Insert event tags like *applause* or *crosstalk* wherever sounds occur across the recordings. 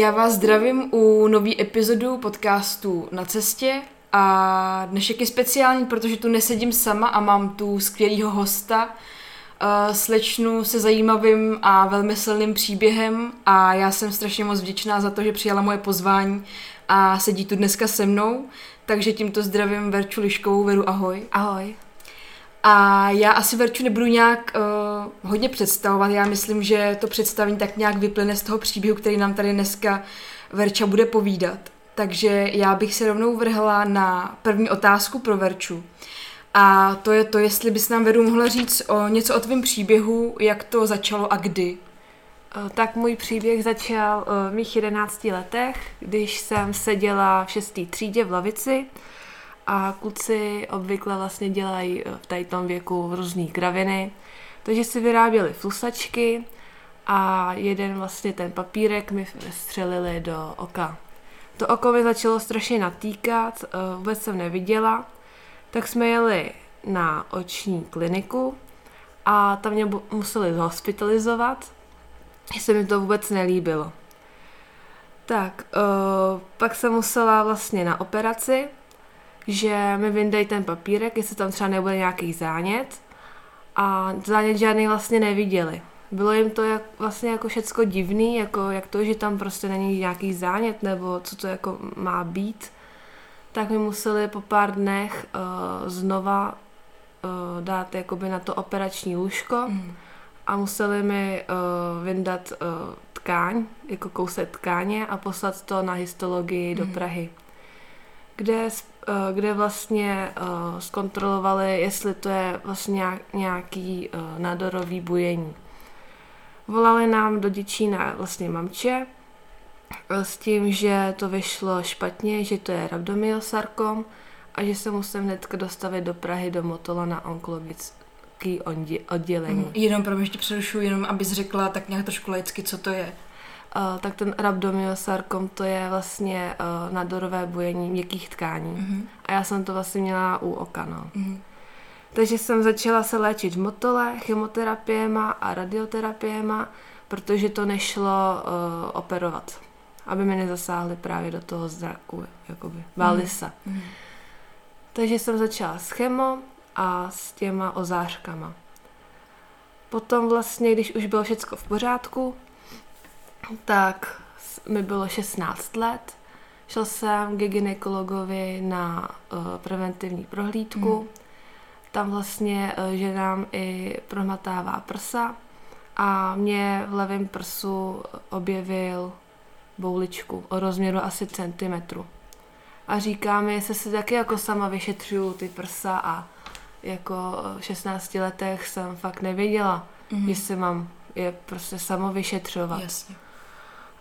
Já vás zdravím u nový epizodu podcastu Na cestě a dnešek je speciální, protože tu nesedím sama a mám tu skvělého hosta, uh, slečnu se zajímavým a velmi silným příběhem a já jsem strašně moc vděčná za to, že přijala moje pozvání a sedí tu dneska se mnou, takže tímto zdravím Verču Liškovou. Veru, ahoj. Ahoj. A já asi Verču nebudu nějak uh, hodně představovat, já myslím, že to představení tak nějak vyplyne z toho příběhu, který nám tady dneska Verča bude povídat. Takže já bych se rovnou vrhla na první otázku pro Verču. A to je to, jestli bys nám Veru mohla říct o něco o tvém příběhu, jak to začalo a kdy. Eh, tak můj příběh začal v mých 11 letech, když jsem seděla v šestý třídě v lavici a kluci obvykle vlastně dělají eh, v tady tom věku různé kraviny. Takže si vyráběli flusačky a jeden vlastně ten papírek mi střelili do oka. To oko mi začalo strašně natýkat, vůbec jsem neviděla, tak jsme jeli na oční kliniku a tam mě museli hospitalizovat, se mi to vůbec nelíbilo. Tak, uh, pak jsem musela vlastně na operaci, že mi vyndají ten papírek, jestli tam třeba nebude nějaký zánět. A zánět žádný vlastně neviděli. Bylo jim to jak, vlastně jako všecko divný, jako jak to, že tam prostě není nějaký zánět, nebo co to jako má být. Tak mi museli po pár dnech uh, znova uh, dát jakoby na to operační lůžko. Mm a museli mi uh, vyndat uh, tkáň, jako kousek tkáně a poslat to na histologii do mhm. Prahy, kde, kde vlastně uh, zkontrolovali, jestli to je vlastně nějaký uh, nádorový bujení. Volali nám do Děčína vlastně mamče s tím, že to vyšlo špatně, že to je rabdomyosarkom a že se musím hnedka dostavit do Prahy do Motola na onkologic, lékařský oddělení. Mm, jenom pro mě ještě přerušu, jenom abys řekla tak nějak trošku laicky, co to je. Tak ten rhabdomyosarkom to je vlastně uh, nadorové bujení měkkých tkání. Mm-hmm. A já jsem to vlastně měla u oka, no. Mm-hmm. Takže jsem začala se léčit v motole, chemoterapiema a radioterapiema, protože to nešlo uh, operovat, aby mi nezasáhly právě do toho zraku, jakoby, báli mm-hmm. se. Mm-hmm. Takže jsem začala s chemo, a s těma ozářkama. Potom vlastně, když už bylo všechno v pořádku, tak mi bylo 16 let. Šel jsem k gynekologovi na uh, preventivní prohlídku. Mm. Tam vlastně uh, že nám i prohmatává prsa a mě v levém prsu objevil bouličku o rozměru asi centimetru. A říká mi, jestli si taky jako sama vyšetřuju ty prsa a jako 16 letech jsem fakt nevěděla, mm-hmm. jestli mám je prostě samo vyšetřovat. Jasně.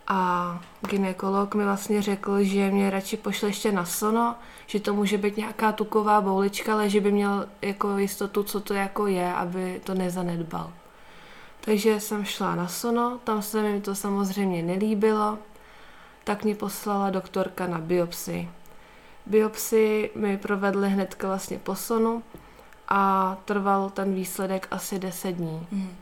A ginekolog mi vlastně řekl, že mě radši pošle ještě na sono, že to může být nějaká tuková boulička, ale že by měl jako jistotu, co to jako je, aby to nezanedbal. Takže jsem šla na sono, tam se mi to samozřejmě nelíbilo, tak mě poslala doktorka na biopsi. Biopsi mi provedli hnedka vlastně po sonu a trval ten výsledek asi 10 dní. Mm.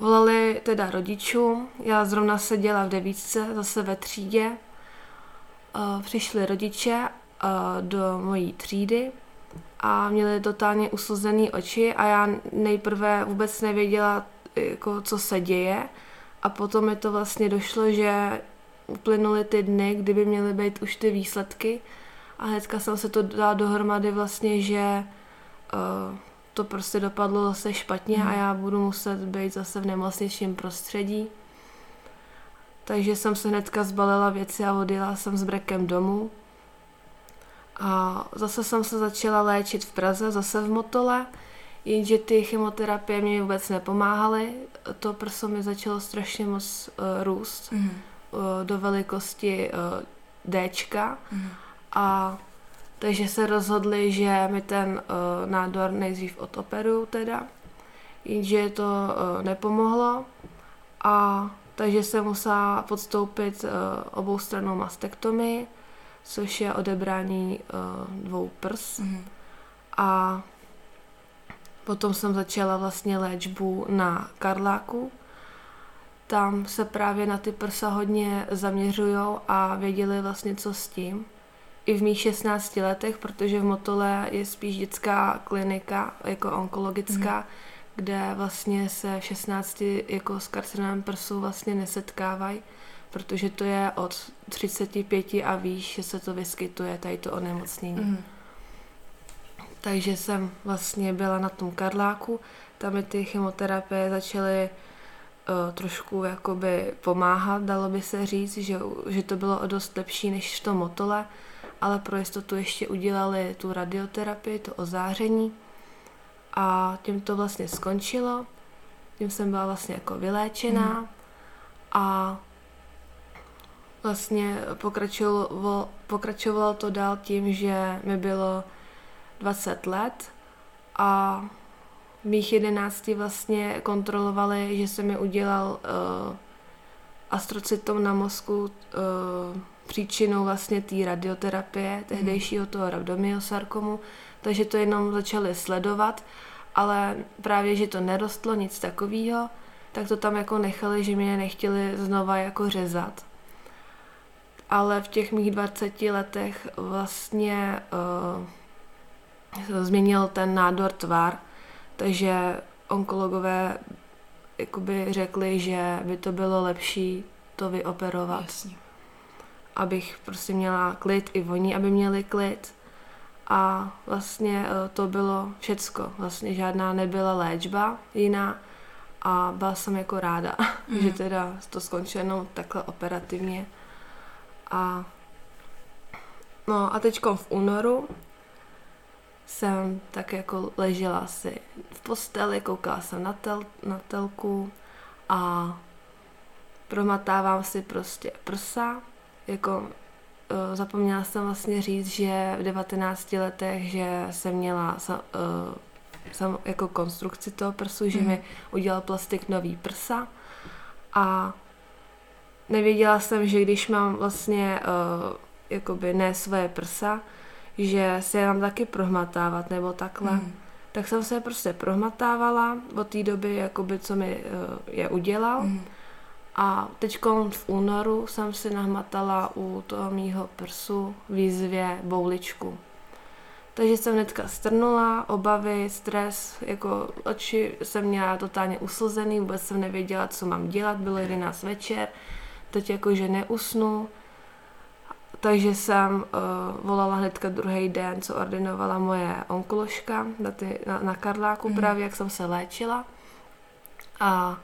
Volali teda rodičům, já zrovna seděla v devítce, zase ve třídě. Přišli rodiče do mojí třídy a měli totálně usuzený oči a já nejprve vůbec nevěděla, jako, co se děje. A potom mi to vlastně došlo, že uplynuly ty dny, kdyby měly být už ty výsledky. A hnedka jsem se to dala dohromady vlastně, že uh, to prostě dopadlo zase špatně mm. a já budu muset být zase v nemocničním prostředí. Takže jsem se hnedka zbalila věci a odjela jsem s brekem domů. A zase jsem se začala léčit v Praze, zase v Motole, jenže ty chemoterapie mě vůbec nepomáhaly. To prso mi začalo strašně moc uh, růst mm. uh, do velikosti uh, Dčka. Mm. A takže se rozhodli, že mi ten uh, nádor nejdřív odoperují teda, jenže to uh, nepomohlo a takže se musela podstoupit uh, oboustranou mastektomii, což je odebrání uh, dvou prs. Mm-hmm. A potom jsem začala vlastně léčbu na Karláku, tam se právě na ty prsa hodně zaměřují a věděli vlastně, co s tím. I v mých 16 letech, protože v Motole je spíš dětská klinika, jako onkologická, mm. kde vlastně se v 16 jako s karcinonem prsu vlastně nesetkávají, protože to je od 35 a výš, že se to vyskytuje, tady to onemocnění. Mm. Takže jsem vlastně byla na tom Karláku, tam mi ty chemoterapie začaly uh, trošku jakoby pomáhat, dalo by se říct, že, že to bylo o dost lepší než to motole, ale pro jistotu ještě udělali tu radioterapii, to ozáření a tím to vlastně skončilo. Tím jsem byla vlastně jako vyléčená hmm. a vlastně pokračovalo, pokračovalo to dál tím, že mi bylo 20 let a v mých jedenácti vlastně kontrolovali, že se mi udělal uh, astrocytom na mozku uh, příčinou vlastně té radioterapie, tehdejšího toho rabdomyosarkomu, takže to jenom začali sledovat, ale právě, že to nerostlo, nic takového, tak to tam jako nechali, že mě nechtěli znova jako řezat. Ale v těch mých 20 letech vlastně uh, změnil ten nádor tvar, takže onkologové jakoby řekli, že by to bylo lepší to vyoperovat. Jasně. Abych prostě měla klid, i oni, aby měli klid. A vlastně eh, to bylo všecko. Vlastně žádná nebyla léčba jiná a byla jsem jako ráda, mm. *laughs* že teda to skončilo takhle operativně. A no a teďko v únoru jsem tak jako ležela si v posteli, koukala jsem na, tel, na telku a promatávám si prostě prsa. Jako uh, zapomněla jsem vlastně říct, že v 19 letech, že jsem měla uh, sam, jako konstrukci toho prsu, mm. že mhm. mi udělal plastik nový prsa a nevěděla jsem, že když mám vlastně uh, jakoby ne své prsa, že se je mám taky prohmatávat nebo takhle. Mm. Tak jsem se prostě prohmatávala od té doby, jakoby, co mi uh, je udělal. Mm. A teď v únoru jsem si nahmatala u toho mýho prsu výzvě bouličku. Takže jsem hnedka strnula, obavy, stres, jako oči jsem měla totálně uslzený, vůbec jsem nevěděla, co mám dělat, bylo 11 večer, teď jakože neusnu, takže jsem uh, volala hnedka druhý den, co ordinovala moje onkoložka na, ty, na, na Karláku mm. právě, jak jsem se léčila. A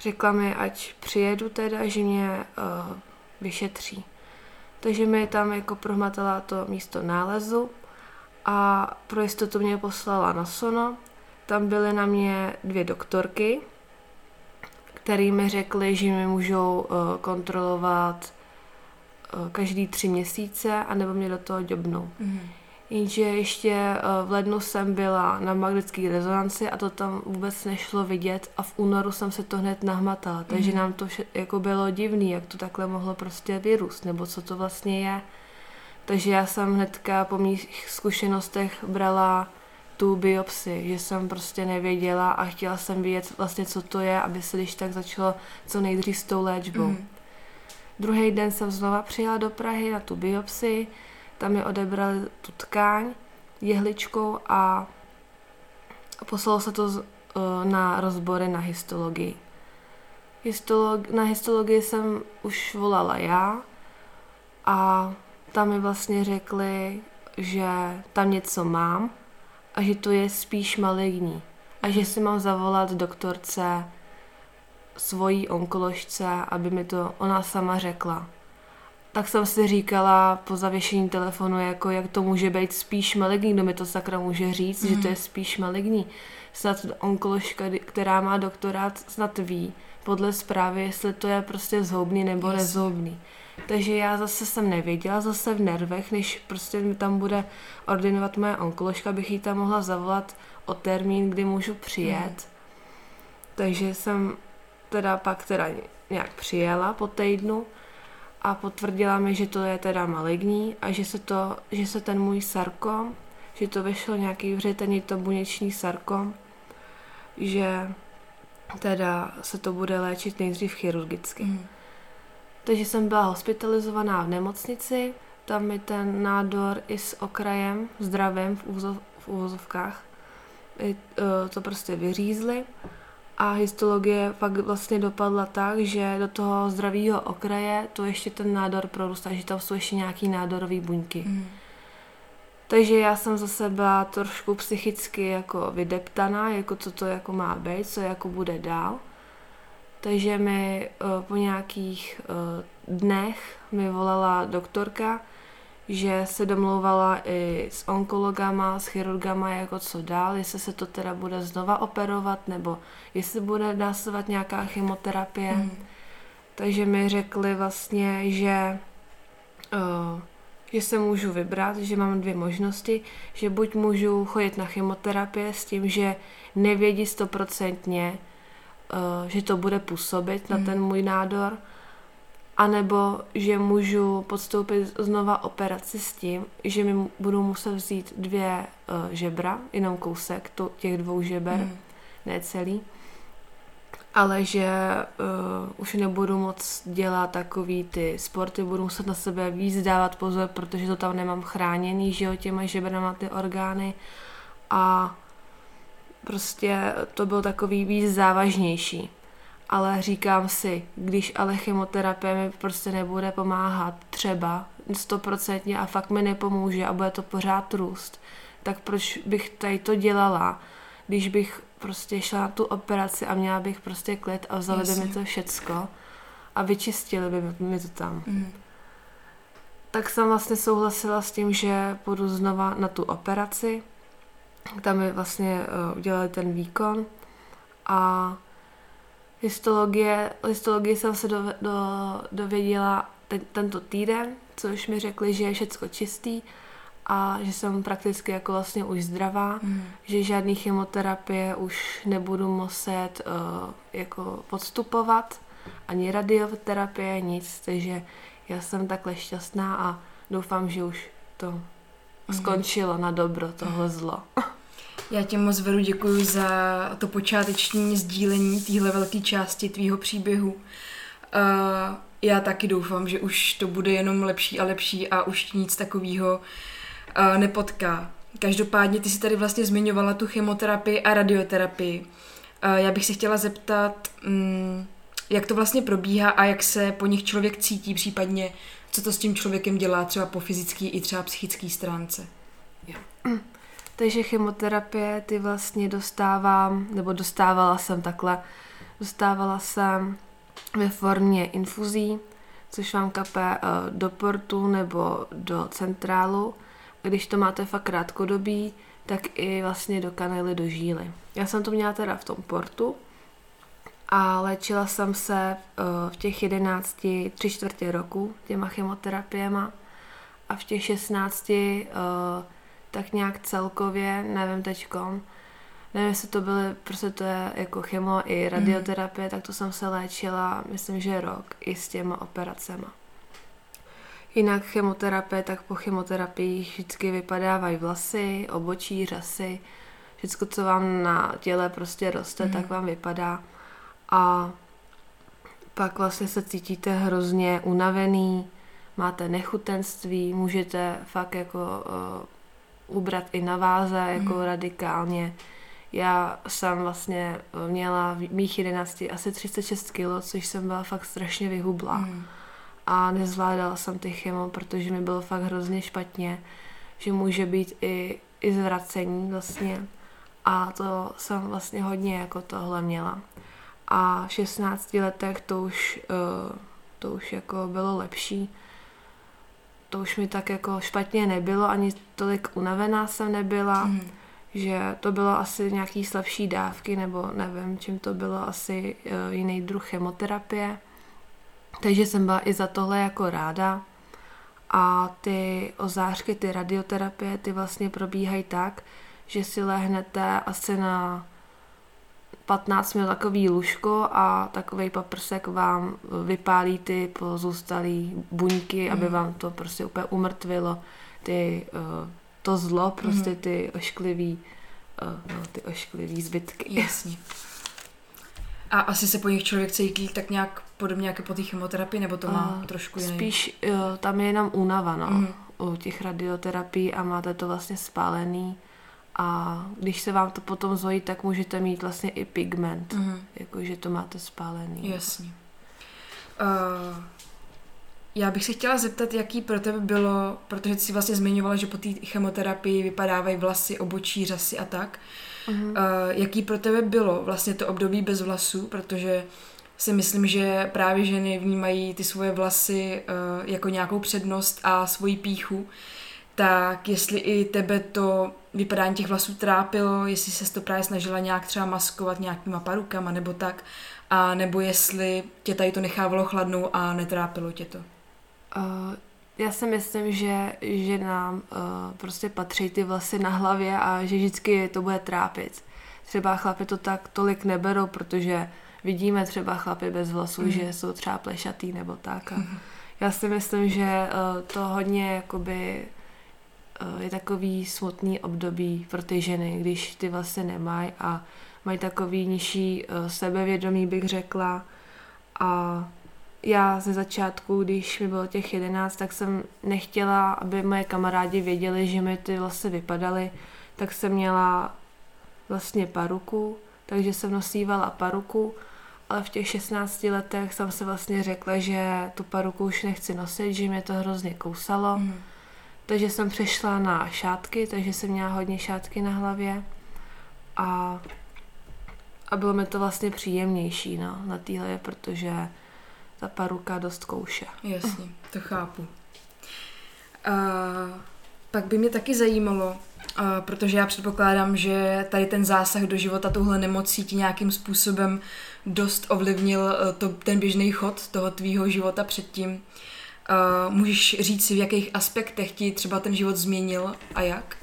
řekla mi, ať přijedu teda, že mě uh, vyšetří. Takže mi tam jako prohmatala to místo nálezu a pro jistotu mě poslala na sono. Tam byly na mě dvě doktorky, které mi řekly, že mi můžou uh, kontrolovat Eh, každý tři měsíce, anebo mě do toho děbnou. Mm. Jenže ještě eh, v lednu jsem byla na magnetické rezonanci a to tam vůbec nešlo vidět a v únoru jsem se to hned nahmatala, takže mm. nám to vše, jako bylo divný, jak to takhle mohlo prostě vyrůst, nebo co to vlastně je. Takže já jsem hnedka po mých zkušenostech brala tu biopsi, že jsem prostě nevěděla a chtěla jsem vědět vlastně, co to je, aby se když tak začalo co nejdřív s tou léčbou. Mm. Druhý den jsem znova přijela do Prahy na tu biopsi, tam mi odebrali tu tkáň jehličkou a poslalo se to na rozbory na histologii. Histolog, na histologii jsem už volala já a tam mi vlastně řekli, že tam něco mám a že to je spíš maligní a že si mám zavolat doktorce svojí onkoložce, aby mi to ona sama řekla. Tak jsem si říkala po zavěšení telefonu, jako jak to může být spíš maligní, kdo mi to sakra může říct, mm. že to je mhm. spíš maligní. Snad onkoložka, která má doktorát, snad ví podle zprávy, jestli to je prostě zhoubný nebo yes. nezhoubný. Takže já zase jsem nevěděla, zase v nervech, než prostě mi tam bude ordinovat moje onkoložka, abych jí tam mohla zavolat o termín, kdy můžu přijet. Mm. Takže jsem teda pak teda nějak přijela po týdnu a potvrdila mi, že to je teda maligní a že se, to, že se ten můj sarkom, že to vyšlo nějaký vřetený to buněční sarkom, že teda se to bude léčit nejdřív chirurgicky. Mm. Takže jsem byla hospitalizovaná v nemocnici, tam mi ten nádor i s okrajem, zdravím v, úzov, v úvozovkách, i, uh, to prostě vyřízli a histologie pak vlastně dopadla tak, že do toho zdravého okraje to ještě ten nádor prorůstá, že tam jsou ještě nějaký nádorové buňky. Mm. Takže já jsem zase byla trošku psychicky jako vydeptaná, jako co to jako má být, co jako bude dál. Takže mi uh, po nějakých uh, dnech mi volala doktorka, že se domlouvala i s onkologama, s chirurgama, jako co dál, jestli se to teda bude znova operovat, nebo jestli bude následovat nějaká chemoterapie. Mm. Takže mi řekli vlastně, že, uh, že se můžu vybrat, že mám dvě možnosti, že buď můžu chodit na chemoterapie s tím, že nevědí stoprocentně, uh, že to bude působit na Mm. ten můj nádor, anebo že můžu podstoupit znova operaci s tím, že mi budu muset vzít dvě uh, žebra, jenom kousek to, těch dvou žeber, Mm. ne celý, ale že uh, už nebudu moc dělat takový ty sporty, budu muset na sebe víc dávat pozor, protože to tam nemám chráněný, že jo, těma žebrama ty orgány a prostě to bylo takový víc závažnější. Ale říkám si, když ale chemoterapie mi prostě nebude pomáhat třeba stoprocentně a fakt mi nepomůže a bude to pořád růst, tak proč bych tady to dělala, když bych prostě šla na tu operaci a měla bych prostě klid a vzali by mi to všecko a vyčistili by mi to tam. Mm. Tak jsem vlastně souhlasila s tím, že půjdu znova na tu operaci. Tam mi vlastně uh, udělali ten výkon a histologie, histologie jsem se do, do, dověděla ten, tento týden, což mi řekli, že je všecko čistý a že jsem prakticky jako vlastně už zdravá, Mm. že žádný chemoterapie už nebudu muset uh, jako podstupovat, ani radioterapie, nic, takže já jsem takhle šťastná a doufám, že už to Mhm. skončilo na dobro, tohle zlo. *laughs* Já tě moc veru děkuji za to počáteční sdílení téhle velké části tvýho příběhu. Uh, já taky doufám, že už to bude jenom lepší a lepší a už ti nic takového uh, nepotká. Každopádně ty si tady vlastně zmiňovala tu chemoterapii a radioterapii. Uh, já bych se chtěla zeptat, um, jak to vlastně probíhá a jak se po nich člověk cítí, případně co to s tím člověkem dělá třeba po fyzické i třeba psychické stránce. Takže chemoterapie ty vlastně dostávám, nebo dostávala jsem takhle, dostávala jsem ve formě infuzí, což vám kape eh, do portu nebo do centrálu. Když to máte fakt krátkodobí, tak i vlastně do kanely, do žíly. Já jsem to měla teda v tom portu a léčila jsem se eh, v těch 11, tři čtvrtě roku těma chemoterapiema a v těch 16 eh, tak nějak celkově, nevím teďkom, nevím, jestli to byly, prostě to je jako chemo i radioterapie, tak to jsem se léčila, myslím, že rok i s těma operacema. Jinak chemoterapie, tak po chemoterapii vždycky vypadávají vlasy, obočí, řasy, všechno, co vám na těle prostě roste, Mhm. tak vám vypadá. A pak vlastně se cítíte hrozně unavený, máte nechutenství, můžete fakt jako uh, ubrat i na váze, jako Mhm. radikálně. Já jsem vlastně eh, měla v mých 11 asi 36 kg, což jsem byla fakt strašně vyhubla Mm. a nezvládala jsem ty chemo, protože mi bylo fakt hrozně špatně, že může být i, i zvracení vlastně a to jsem vlastně hodně jako tohle měla. A v 16 letech to už, uh, to už jako bylo lepší. To už mi tak jako špatně nebylo, ani tolik unavená jsem nebyla, Mm. že to bylo asi nějaký slabší dávky, nebo nevím, čím to bylo, asi uh, jiný druh chemoterapie. Takže jsem byla i za tohle jako ráda. A ty ozářky, ty radioterapie, ty vlastně probíhají tak, že si lehnete asi na 15 minut takový lůžko a takový paprsek vám vypálí ty pozůstalý buňky, aby Mhm. vám to prostě úplně umrtvilo ty, eh, to zlo, prostě ty ošklivý, eh, no, ty ošklivý zbytky. Jasně. A asi se po nich člověk cítí tak nějak podobně jako po té chemoterapii, nebo to má uh, trošku jiný? Spíš jo, tam je jenom únava, no, mm. u těch radioterapií a máte to vlastně spálený. A když se vám to potom zvojí, tak můžete mít vlastně i pigment, mm. jakože to máte spálený. Jasně. Uh, já bych se chtěla zeptat, jaký pro tebe bylo, protože jsi vlastně zmiňovala, že po té chemoterapii vypadávají vlasy, obočí, řasy a tak. Mm-hmm. Uh, jaký pro tebe bylo vlastně to období bez vlasů, protože si myslím, že právě ženy vnímají ty svoje vlasy uh, jako nějakou přednost a svoji píchu. Tak jestli i tebe to vypadání těch vlasů trápilo, jestli se to právě snažila nějak třeba maskovat nějakýma parukama nebo tak, a nebo jestli tě tady to nechávalo chladnou a netrápilo tě to. Uh, já si myslím, že, že nám uh, prostě patří ty vlasy na hlavě a že vždycky to bude trápit. Třeba chlapy to tak tolik neberou, protože vidíme třeba chlapy bez vlasů, mm. že jsou třeba plešatý nebo tak. A mm. Já si myslím, že uh, to hodně jakoby je takový smutný období pro ty ženy, když ty vlasy nemají a mají takový nižší uh, sebevědomí, bych řekla. A já ze začátku, když mi bylo těch jedenáct, tak jsem nechtěla, aby moje kamarádi věděli, že mi ty vlasy vypadaly, tak jsem měla vlastně paruku, takže jsem nosívala paruku, ale v těch 16 letech jsem se vlastně řekla, že tu paruku už nechci nosit, že mě to hrozně kousalo. Mm. Takže jsem přešla na šátky, takže jsem měla hodně šátky na hlavě a, a bylo mi to vlastně příjemnější no, na téhle, protože ta paruka dost kouše. Jasně, to chápu. A pak by mě taky zajímalo, uh, protože já předpokládám, že tady ten zásah do života tuhle nemocí ti nějakým způsobem dost ovlivnil uh, to, ten běžný chod toho tvýho života předtím. Uh, můžeš říct si, v jakých aspektech ti třeba ten život změnil a jak?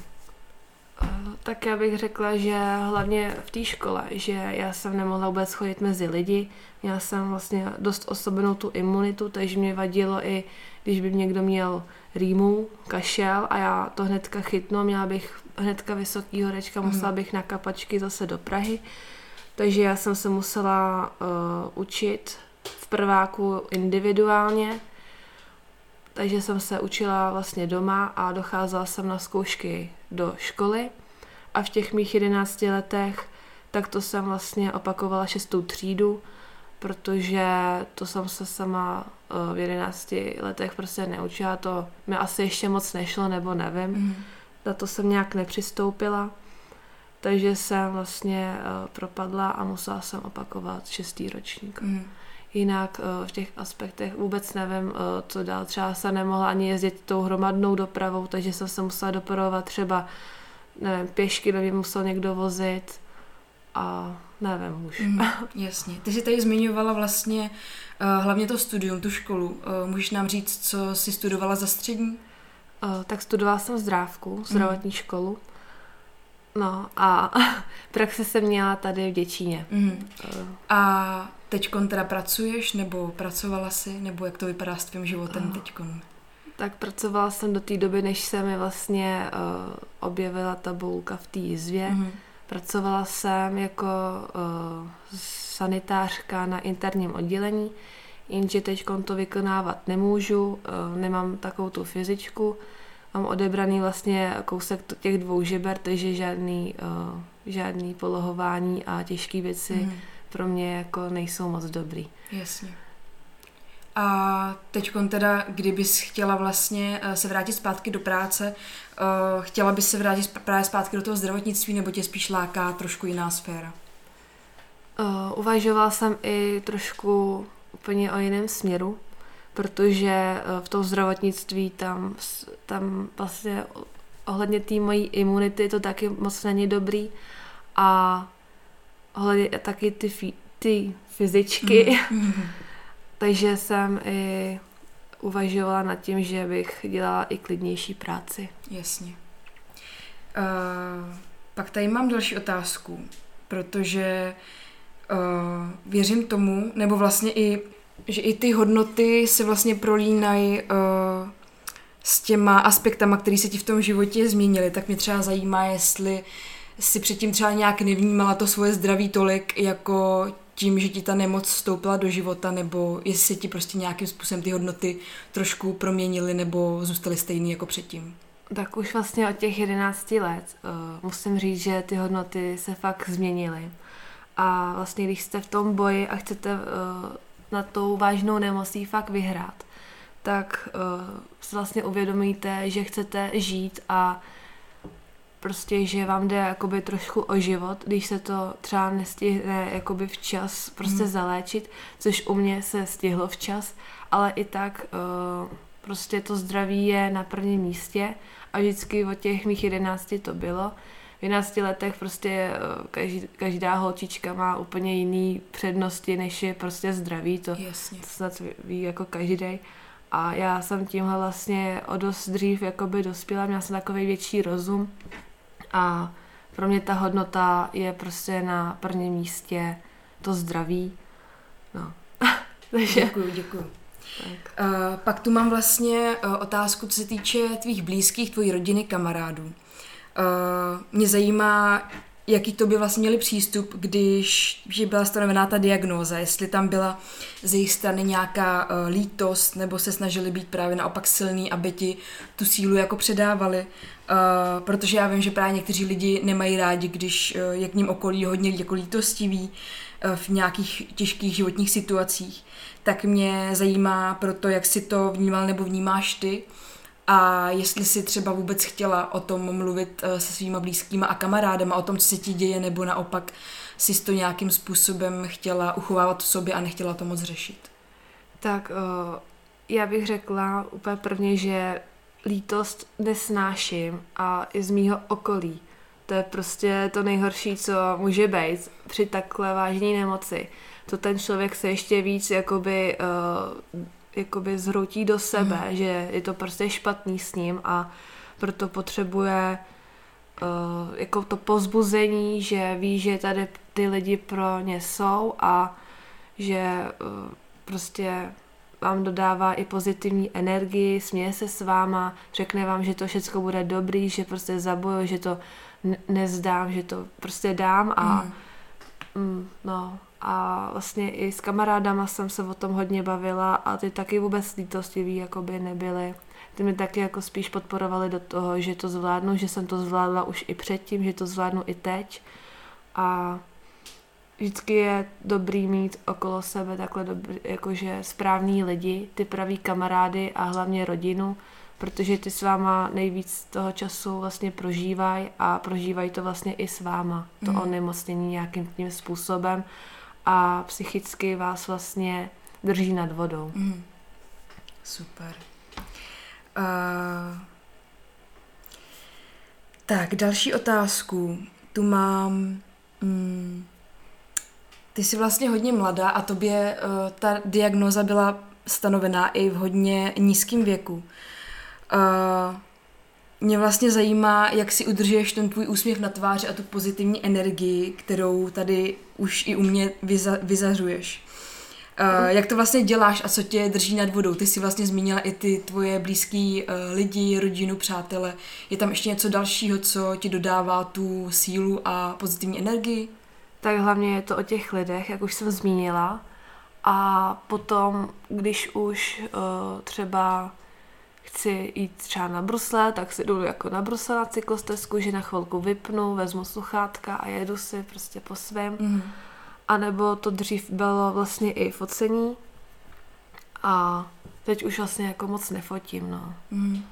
Tak já bych řekla, že hlavně v té škole, že já jsem nemohla vůbec chodit mezi lidi, měla jsem vlastně dost osobenou tu imunitu, takže mě vadilo i, když by někdo měl rýmu, kašel a já to hnedka chytnu, měla bych hnedka vysoký horečka, mm. musela bych na kapačky zase do Prahy, takže já jsem se musela uh, učit v prváku individuálně, takže jsem se učila vlastně doma a docházela jsem na zkoušky do školy a v těch mých jedenácti letech tak to jsem vlastně opakovala šestou třídu, protože to jsem se sama eh, v jedenácti letech prostě neučila, to mi asi ještě moc nešlo, nebo nevím. Mm. Na to jsem nějak nepřistoupila, takže jsem vlastně eh, propadla a musela jsem opakovat šestý ročník. Mm. Jinak eh, v těch aspektech vůbec nevím, co dál. Třeba se nemohla ani jezdit tou hromadnou dopravou, takže jsem se musela dopravovat třeba nevím, pěšky by mě musel někdo vozit a nevím už. Mm, *laughs* jasně. Ty jsi tady zmiňovala vlastně uh, hlavně to studium, tu školu. Uh, můžeš nám říct, co jsi studovala za střední? Uh, tak studovala jsem zdrávku, zdravotní mm. školu. No a *laughs* praxi jsem měla tady v Děčíně. Mm. A teď teda pracuješ, nebo pracovala jsi, nebo jak to vypadá s tvým životem uh. teď? Tak pracovala jsem do té doby, než se mi vlastně uh, objevila tabulka v té jizvě. Mm-hmm. Pracovala jsem jako uh, sanitářka na interním oddělení, jenže teď to vykonávat nemůžu, uh, nemám takovou tu fyzičku, mám odebraný vlastně kousek těch dvou žeber, takže žádný, uh, žádný polohování a těžké věci mm. pro mě jako nejsou moc dobrý. Jasně. A teď teda, kdybys chtěla vlastně eh, se vrátit zpátky do práce, eh, chtěla bys se vrátit právě zpátky do toho zdravotnictví, nebo tě spíš láká trošku jiná sféra? Uh, uvažovala jsem i trošku úplně o jiném směru, protože v tom zdravotnictví tam, tam vlastně ohledně té mojí imunity to taky moc není dobrý a ohledně taky ty, ty fyzičky, mm. *laughs* Takže jsem i uvažovala nad tím, že bych dělala i klidnější práci. Jasně. Uh, pak tady mám další otázku, protože uh, věřím tomu, nebo vlastně i, že i ty hodnoty se vlastně prolínají uh, s těma aspektama, které se ti v tom životě změnily, tak mě třeba zajímá, jestli si předtím třeba nějak nevnímala to svoje zdraví tolik, jako tím, že ti ta nemoc vstoupila do života, nebo jestli ti prostě nějakým způsobem ty hodnoty trošku proměnily, nebo zůstaly stejný jako předtím? Tak už vlastně od těch 11 let uh, musím říct, že ty hodnoty se fakt změnily. A vlastně když jste v tom boji a chcete uh, na tou vážnou nemocí fakt vyhrát, tak uh, si vlastně uvědomíte, že chcete žít a prostě, že vám jde jakoby trošku o život, když se to třeba nestihne jakoby včas prostě mm. zaléčit, což u mě se stihlo včas, ale i tak uh, prostě to zdraví je na prvním místě a vždycky od těch mých jedenácti to bylo. V jedenácti letech prostě eh, každý, každá holčička má úplně jiný přednosti, než je prostě zdraví, to, Jasně. to snad ví jako každý. A já jsem tímhle vlastně o dost dřív jakoby dospěla, měla jsem takový větší rozum a pro mě ta hodnota je prostě na prvním místě to zdraví. No. *laughs* Takže... Děkuju, děkuju. Tak. Uh, pak tu mám vlastně uh, otázku, co se týče tvých blízkých, tvojí rodiny, kamarádů. Uh, mě zajímá, jaký to by vlastně měli přístup, když že byla stanovená ta diagnóza, jestli tam byla z jejich strany nějaká uh, lítost, nebo se snažili být právě naopak silný, aby ti tu sílu jako předávali, uh, protože já vím, že právě někteří lidi nemají rádi, když uh, je k ním okolí hodně jako lítostivý uh, v nějakých těžkých životních situacích, tak mě zajímá proto, jak si to vnímal nebo vnímáš ty, a jestli si třeba vůbec chtěla o tom mluvit eh, se svýma blízkýma a kamarádama, o tom, co se ti děje, nebo naopak si to nějakým způsobem chtěla uchovávat v sobě a nechtěla to moc řešit? Tak uh, já bych řekla úplně prvně, že lítost nesnáším a i z mýho okolí. To je prostě to nejhorší, co může být při takhle vážné nemoci. To ten člověk se ještě víc jakoby uh, jakoby zhroutí do sebe, mm. že je to prostě špatný s ním a proto potřebuje uh, jako to pozbuzení, že ví, že tady ty lidi pro ně jsou a že uh, prostě vám dodává i pozitivní energii, směje se s váma, řekne vám, že to všechno bude dobrý, že prostě zaboju, že to nezdám, že to prostě dám a mm. Mm, no, a vlastně i s kamarádama jsem se o tom hodně bavila a ty taky vůbec lítostiví jakoby nebyly. Ty mi taky jako spíš podporovali do toho, že to zvládnu, že jsem to zvládla už i předtím, že to zvládnu i teď a vždycky je dobrý mít okolo sebe takhle dobrý, jakože správný lidi, ty praví kamarády a hlavně rodinu, protože ty s váma nejvíc toho času vlastně prožívají a prožívají to vlastně i s váma, to mm. onemocnění nějakým tím způsobem a psychicky vás vlastně drží nad vodou. Mm. Super. Uh, tak, další otázku. Tu mám... Mm, ty jsi vlastně hodně mladá a tobě uh, ta diagnoza byla stanovená i v hodně nízkém věku. Uh, mě vlastně zajímá, jak si udržuješ ten tvůj úsměv na tváři a tu pozitivní energii, kterou tady už i u mě vyza, vyzařuješ. Uh, jak to vlastně děláš a co tě drží nad vodou? Ty jsi vlastně zmínila i ty tvoje blízký uh, lidi, rodinu, přátele. Je tam ještě něco dalšího, co ti dodává tu sílu a pozitivní energii? Tak hlavně je to o těch lidech, jak už jsem zmínila. A potom, když už uh, třeba chci jít třeba na brusle, tak si jdu jako na brusle na cyklostezku, že na chvilku vypnu, vezmu sluchátka a jedu si prostě po svém. Mm. A nebo to dřív bylo vlastně i focení a teď už vlastně jako moc nefotím, no. Mm.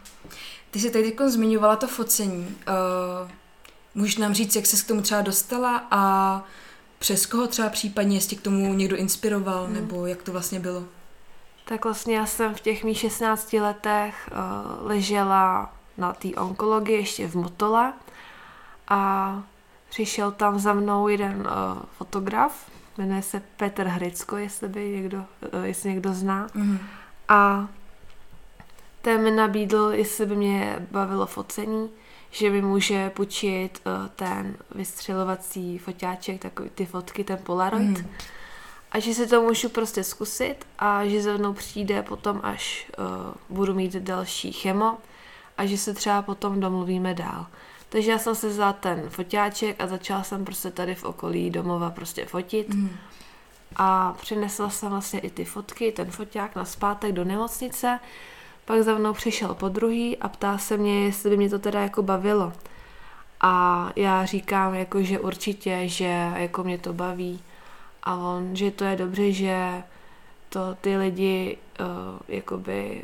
Ty jsi tady zmiňovala to focení. Uh, můžeš nám říct, jak se k tomu třeba dostala a přes koho třeba případně, jestli k tomu někdo inspiroval, mm. nebo jak to vlastně bylo? Tak vlastně já jsem v těch mých 16 letech uh, ležela na té onkologii ještě v Motole a přišel tam za mnou jeden uh, fotograf, jmenuje se Petr Hricko, jestli by někdo, uh, jestli někdo zná. Mm. A ten mi nabídl, jestli by mě bavilo focení, že mi může půjčit uh, ten vystřelovací foťáček, takový ty fotky, ten Polaroid. Mm a že si to můžu prostě zkusit a že za mnou přijde potom, až uh, budu mít další chemo a že se třeba potom domluvíme dál. Takže já jsem si vzala ten foťáček a začala jsem prostě tady v okolí domova prostě fotit. Mm. A přinesla jsem vlastně i ty fotky, ten foťák na zpátek do nemocnice. Pak za mnou přišel po druhý a ptá se mě, jestli by mě to teda jako bavilo. A já říkám, jako, že určitě, že jako mě to baví. A on, že to je dobře, že to ty lidi uh, jakoby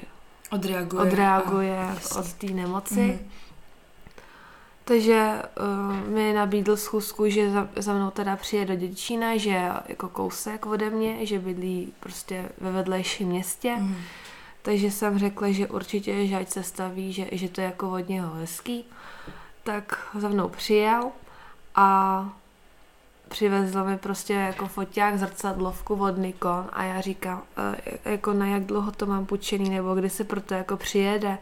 Odreaguje. odreaguje a- od té nemoci. Mhm. Takže uh, mi nabídl schůzku, že za, za mnou teda přijde do Děčína, že je jako kousek ode mě, že bydlí prostě ve vedlejším městě. Mhm. Takže jsem řekla, že určitě, že ať se staví, že, že to je jako od něho hezký. Tak za mnou přijel a přivezl mi prostě jako foťák, zrcadlovku od Nikon a já říkám, e, jako na jak dlouho to mám půjčený, nebo kdy se proto jako přijede.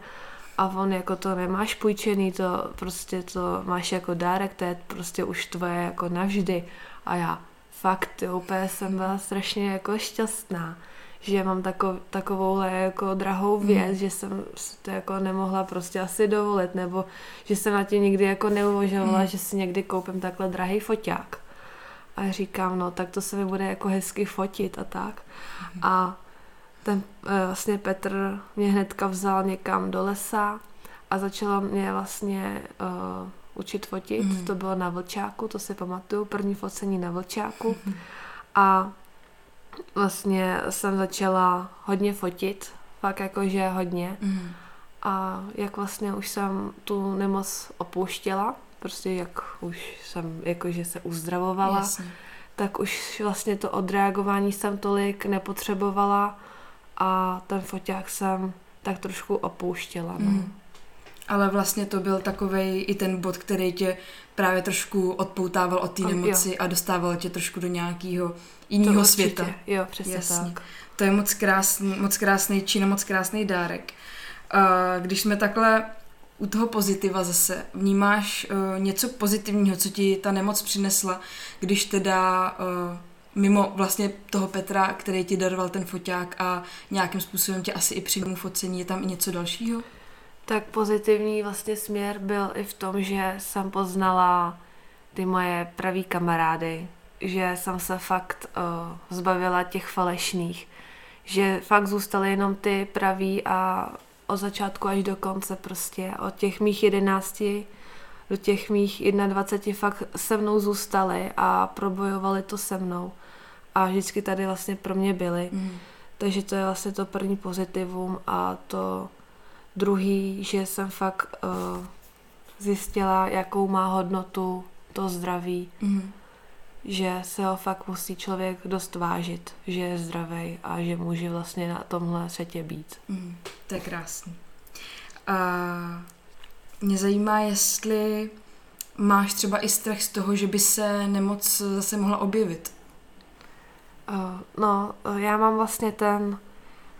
A on jako to nemáš půjčený, to prostě to máš jako dárek, to je prostě už tvoje jako navždy. A já fakt, jo, úplně jsem byla strašně jako šťastná, že mám tako, takovouhle jako drahou věc, Mm. že jsem si to jako nemohla prostě asi dovolit, nebo že jsem na tím nikdy jako neuvažovala, Mm. že si někdy koupím takhle drahý foťák. A říkám, no tak to se mi bude jako hezky fotit a tak. A ten eh, vlastně Petr mě hnedka vzal někam do lesa a začala mě vlastně uh, učit fotit. Mhm. To bylo na Vlčáku, to si pamatuju, první focení na Vlčáku. A vlastně jsem začala hodně fotit, fakt jakože hodně. Mhm. A jak vlastně už jsem tu nemoc opouštěla, prostě jak už jsem jakože se uzdravovala, Jasně. tak už vlastně to odreagování jsem tolik nepotřebovala a ten foťák jsem tak trošku opouštěla. No. Mhm. Ale vlastně to byl takovej i ten bod, který tě právě trošku odpoutával od té O, jo. nemoci a dostával tě trošku do nějakého jiného světa. Jo, přesně Jasně. tak. To je moc krásný, moc krásný čin a moc krásný dárek. Když jsme takhle u toho pozitiva zase, vnímáš uh, něco pozitivního, co ti ta nemoc přinesla, když teda uh, mimo vlastně toho Petra, který ti daroval ten foťák a nějakým způsobem tě asi i při tomu focení, je tam i něco dalšího? Tak pozitivní vlastně směr byl i v tom, že jsem poznala ty moje pravý kamarády, že jsem se fakt uh, zbavila těch falešných, že fakt zůstaly jenom ty praví a od začátku až do konce prostě, od těch mých jedenácti do těch mých 21 fakt se mnou zůstali a probojovali to se mnou a vždycky tady vlastně pro mě byli. Mm. Takže to je vlastně to první pozitivum a to druhý, že jsem fakt uh, zjistila, jakou má hodnotu to zdraví, Mm. že se ho fakt musí člověk dost vážit, že je zdravý a že může vlastně na tomhle světě být. Mm. To je krásný. A mě zajímá, jestli máš třeba i strach z toho, že by se nemoc zase mohla objevit. Uh, no, uh, já mám vlastně ten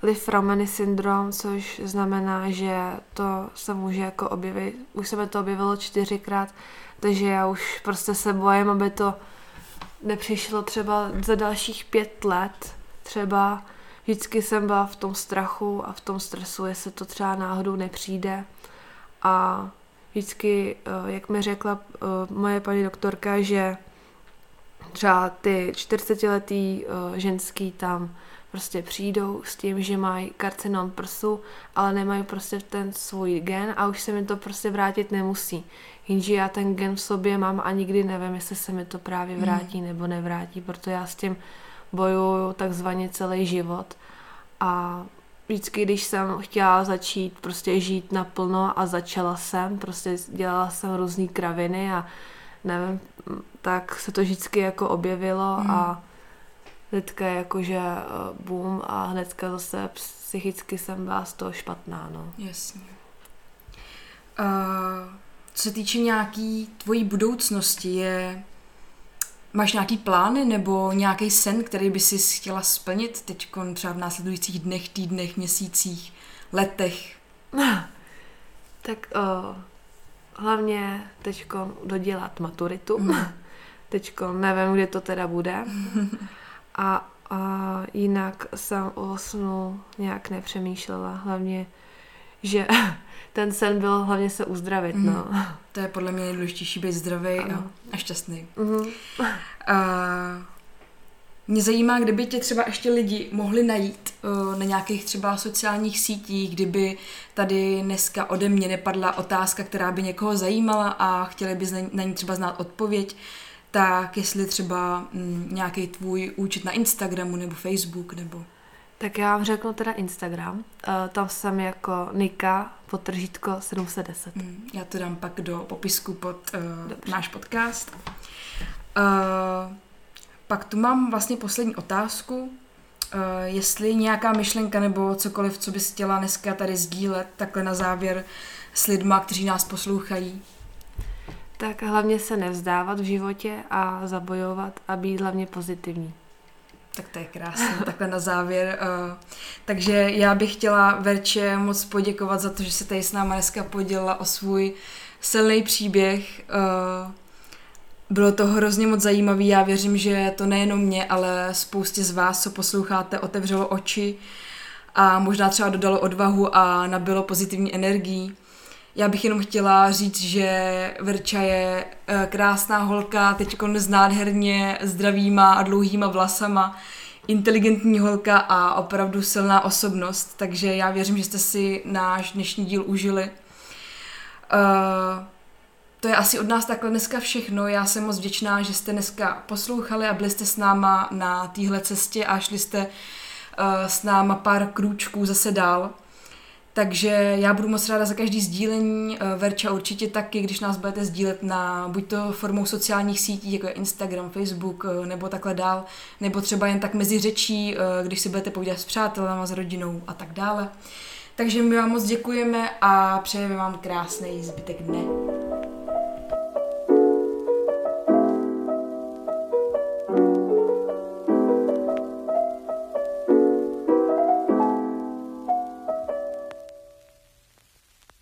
Liv-Romany syndrom, což znamená, že to se může jako objevit, už se mi to objevilo čtyřikrát, takže já už prostě se bojím, aby to nepřišlo třeba za dalších pět let. Třeba vždycky jsem byla v tom strachu a v tom stresu, jestli to třeba náhodou nepřijde. A vždycky, eh, jak mi řekla eh, moje paní doktorka, že třeba ty 40-letý uh, ženský tam prostě přijdou s tím, že mají karcinom prsu, ale nemají prostě ten svůj gen a už se mi to prostě vrátit nemusí. Jenže já ten gen v sobě mám a nikdy nevím, jestli se mi to právě vrátí nebo nevrátí, protože já s tím bojuju takzvaně celý život. A vždycky, když jsem chtěla začít prostě žít naplno a začala jsem, prostě dělala jsem různé kraviny a nevím, tak se to vždycky jako objevilo Hmm. a hnedka jakože eh, boom a hnedka zase psychicky jsem byla z toho špatná, no. Jasně. Uh, co se týče nějaký tvojí budoucnosti, je máš nějaký plány nebo nějaký sen, který by si chtěla splnit teď třeba v následujících dnech, týdnech, měsících, letech? *laughs* Tak uh, hlavně teď dodělat maturitu. *laughs* Mm. Teď nevím, kde to teda bude. *laughs* A, a jinak jsem o snu nějak nepřemýšlela. Hlavně, že *laughs* ten sen byl hlavně se uzdravit, Mhm. no. To je podle mě nejdůležitější být zdravý a, a šťastný. Mhm. A Mě zajímá, kdyby tě třeba ještě lidi mohli najít uh, na nějakých třeba sociálních sítích, kdyby tady dneska ode mě nepadla otázka, která by někoho zajímala a chtěli by na ní třeba znát odpověď, tak jestli třeba mm, nějaký tvůj účet na Instagramu nebo Facebook nebo... Tak já vám řeknu teda Instagram. Uh, tam jsem jako Nika potržítko 710. Mm, já to dám pak do popisku pod uh, náš podcast. Uh, pak tu mám vlastně poslední otázku. Uh, jestli nějaká myšlenka nebo cokoliv, co bys chtěla dneska tady sdílet, takhle na závěr s lidma, kteří nás poslouchají. Tak hlavně se nevzdávat v životě a zabojovat a být hlavně pozitivní. Tak to je krásné, takhle na závěr. Uh, takže já bych chtěla Verče moc poděkovat za to, že se tady s náma dneska podělila o svůj silný příběh. Uh, bylo to hrozně moc zajímavé. Já věřím, že to nejenom mě, ale spoustě z vás, co posloucháte, otevřelo oči a možná třeba dodalo odvahu a nabilo pozitivní energii. Já bych jenom chtěla říct, že Verča je eh, krásná holka, teď s nádherně zdravýma a dlouhýma vlasama, inteligentní holka a opravdu silná osobnost, takže já věřím, že jste si náš dnešní díl užili. Uh, to je asi od nás takhle dneska všechno. Já jsem moc vděčná, že jste dneska poslouchali a byli jste s náma na téhle cestě a šli jste uh, s náma pár krůčků zase dál. Takže já budu moc ráda za každý sdílení, uh, Verča určitě taky, když nás budete sdílet na buď to formou sociálních sítí, jako je Instagram, Facebook, uh, nebo takhle dál, nebo třeba jen tak mezi řečí, uh, když si budete povídat s přátelama, s rodinou a tak dále. Takže my vám moc děkujeme a přejeme vám krásný zbytek dne.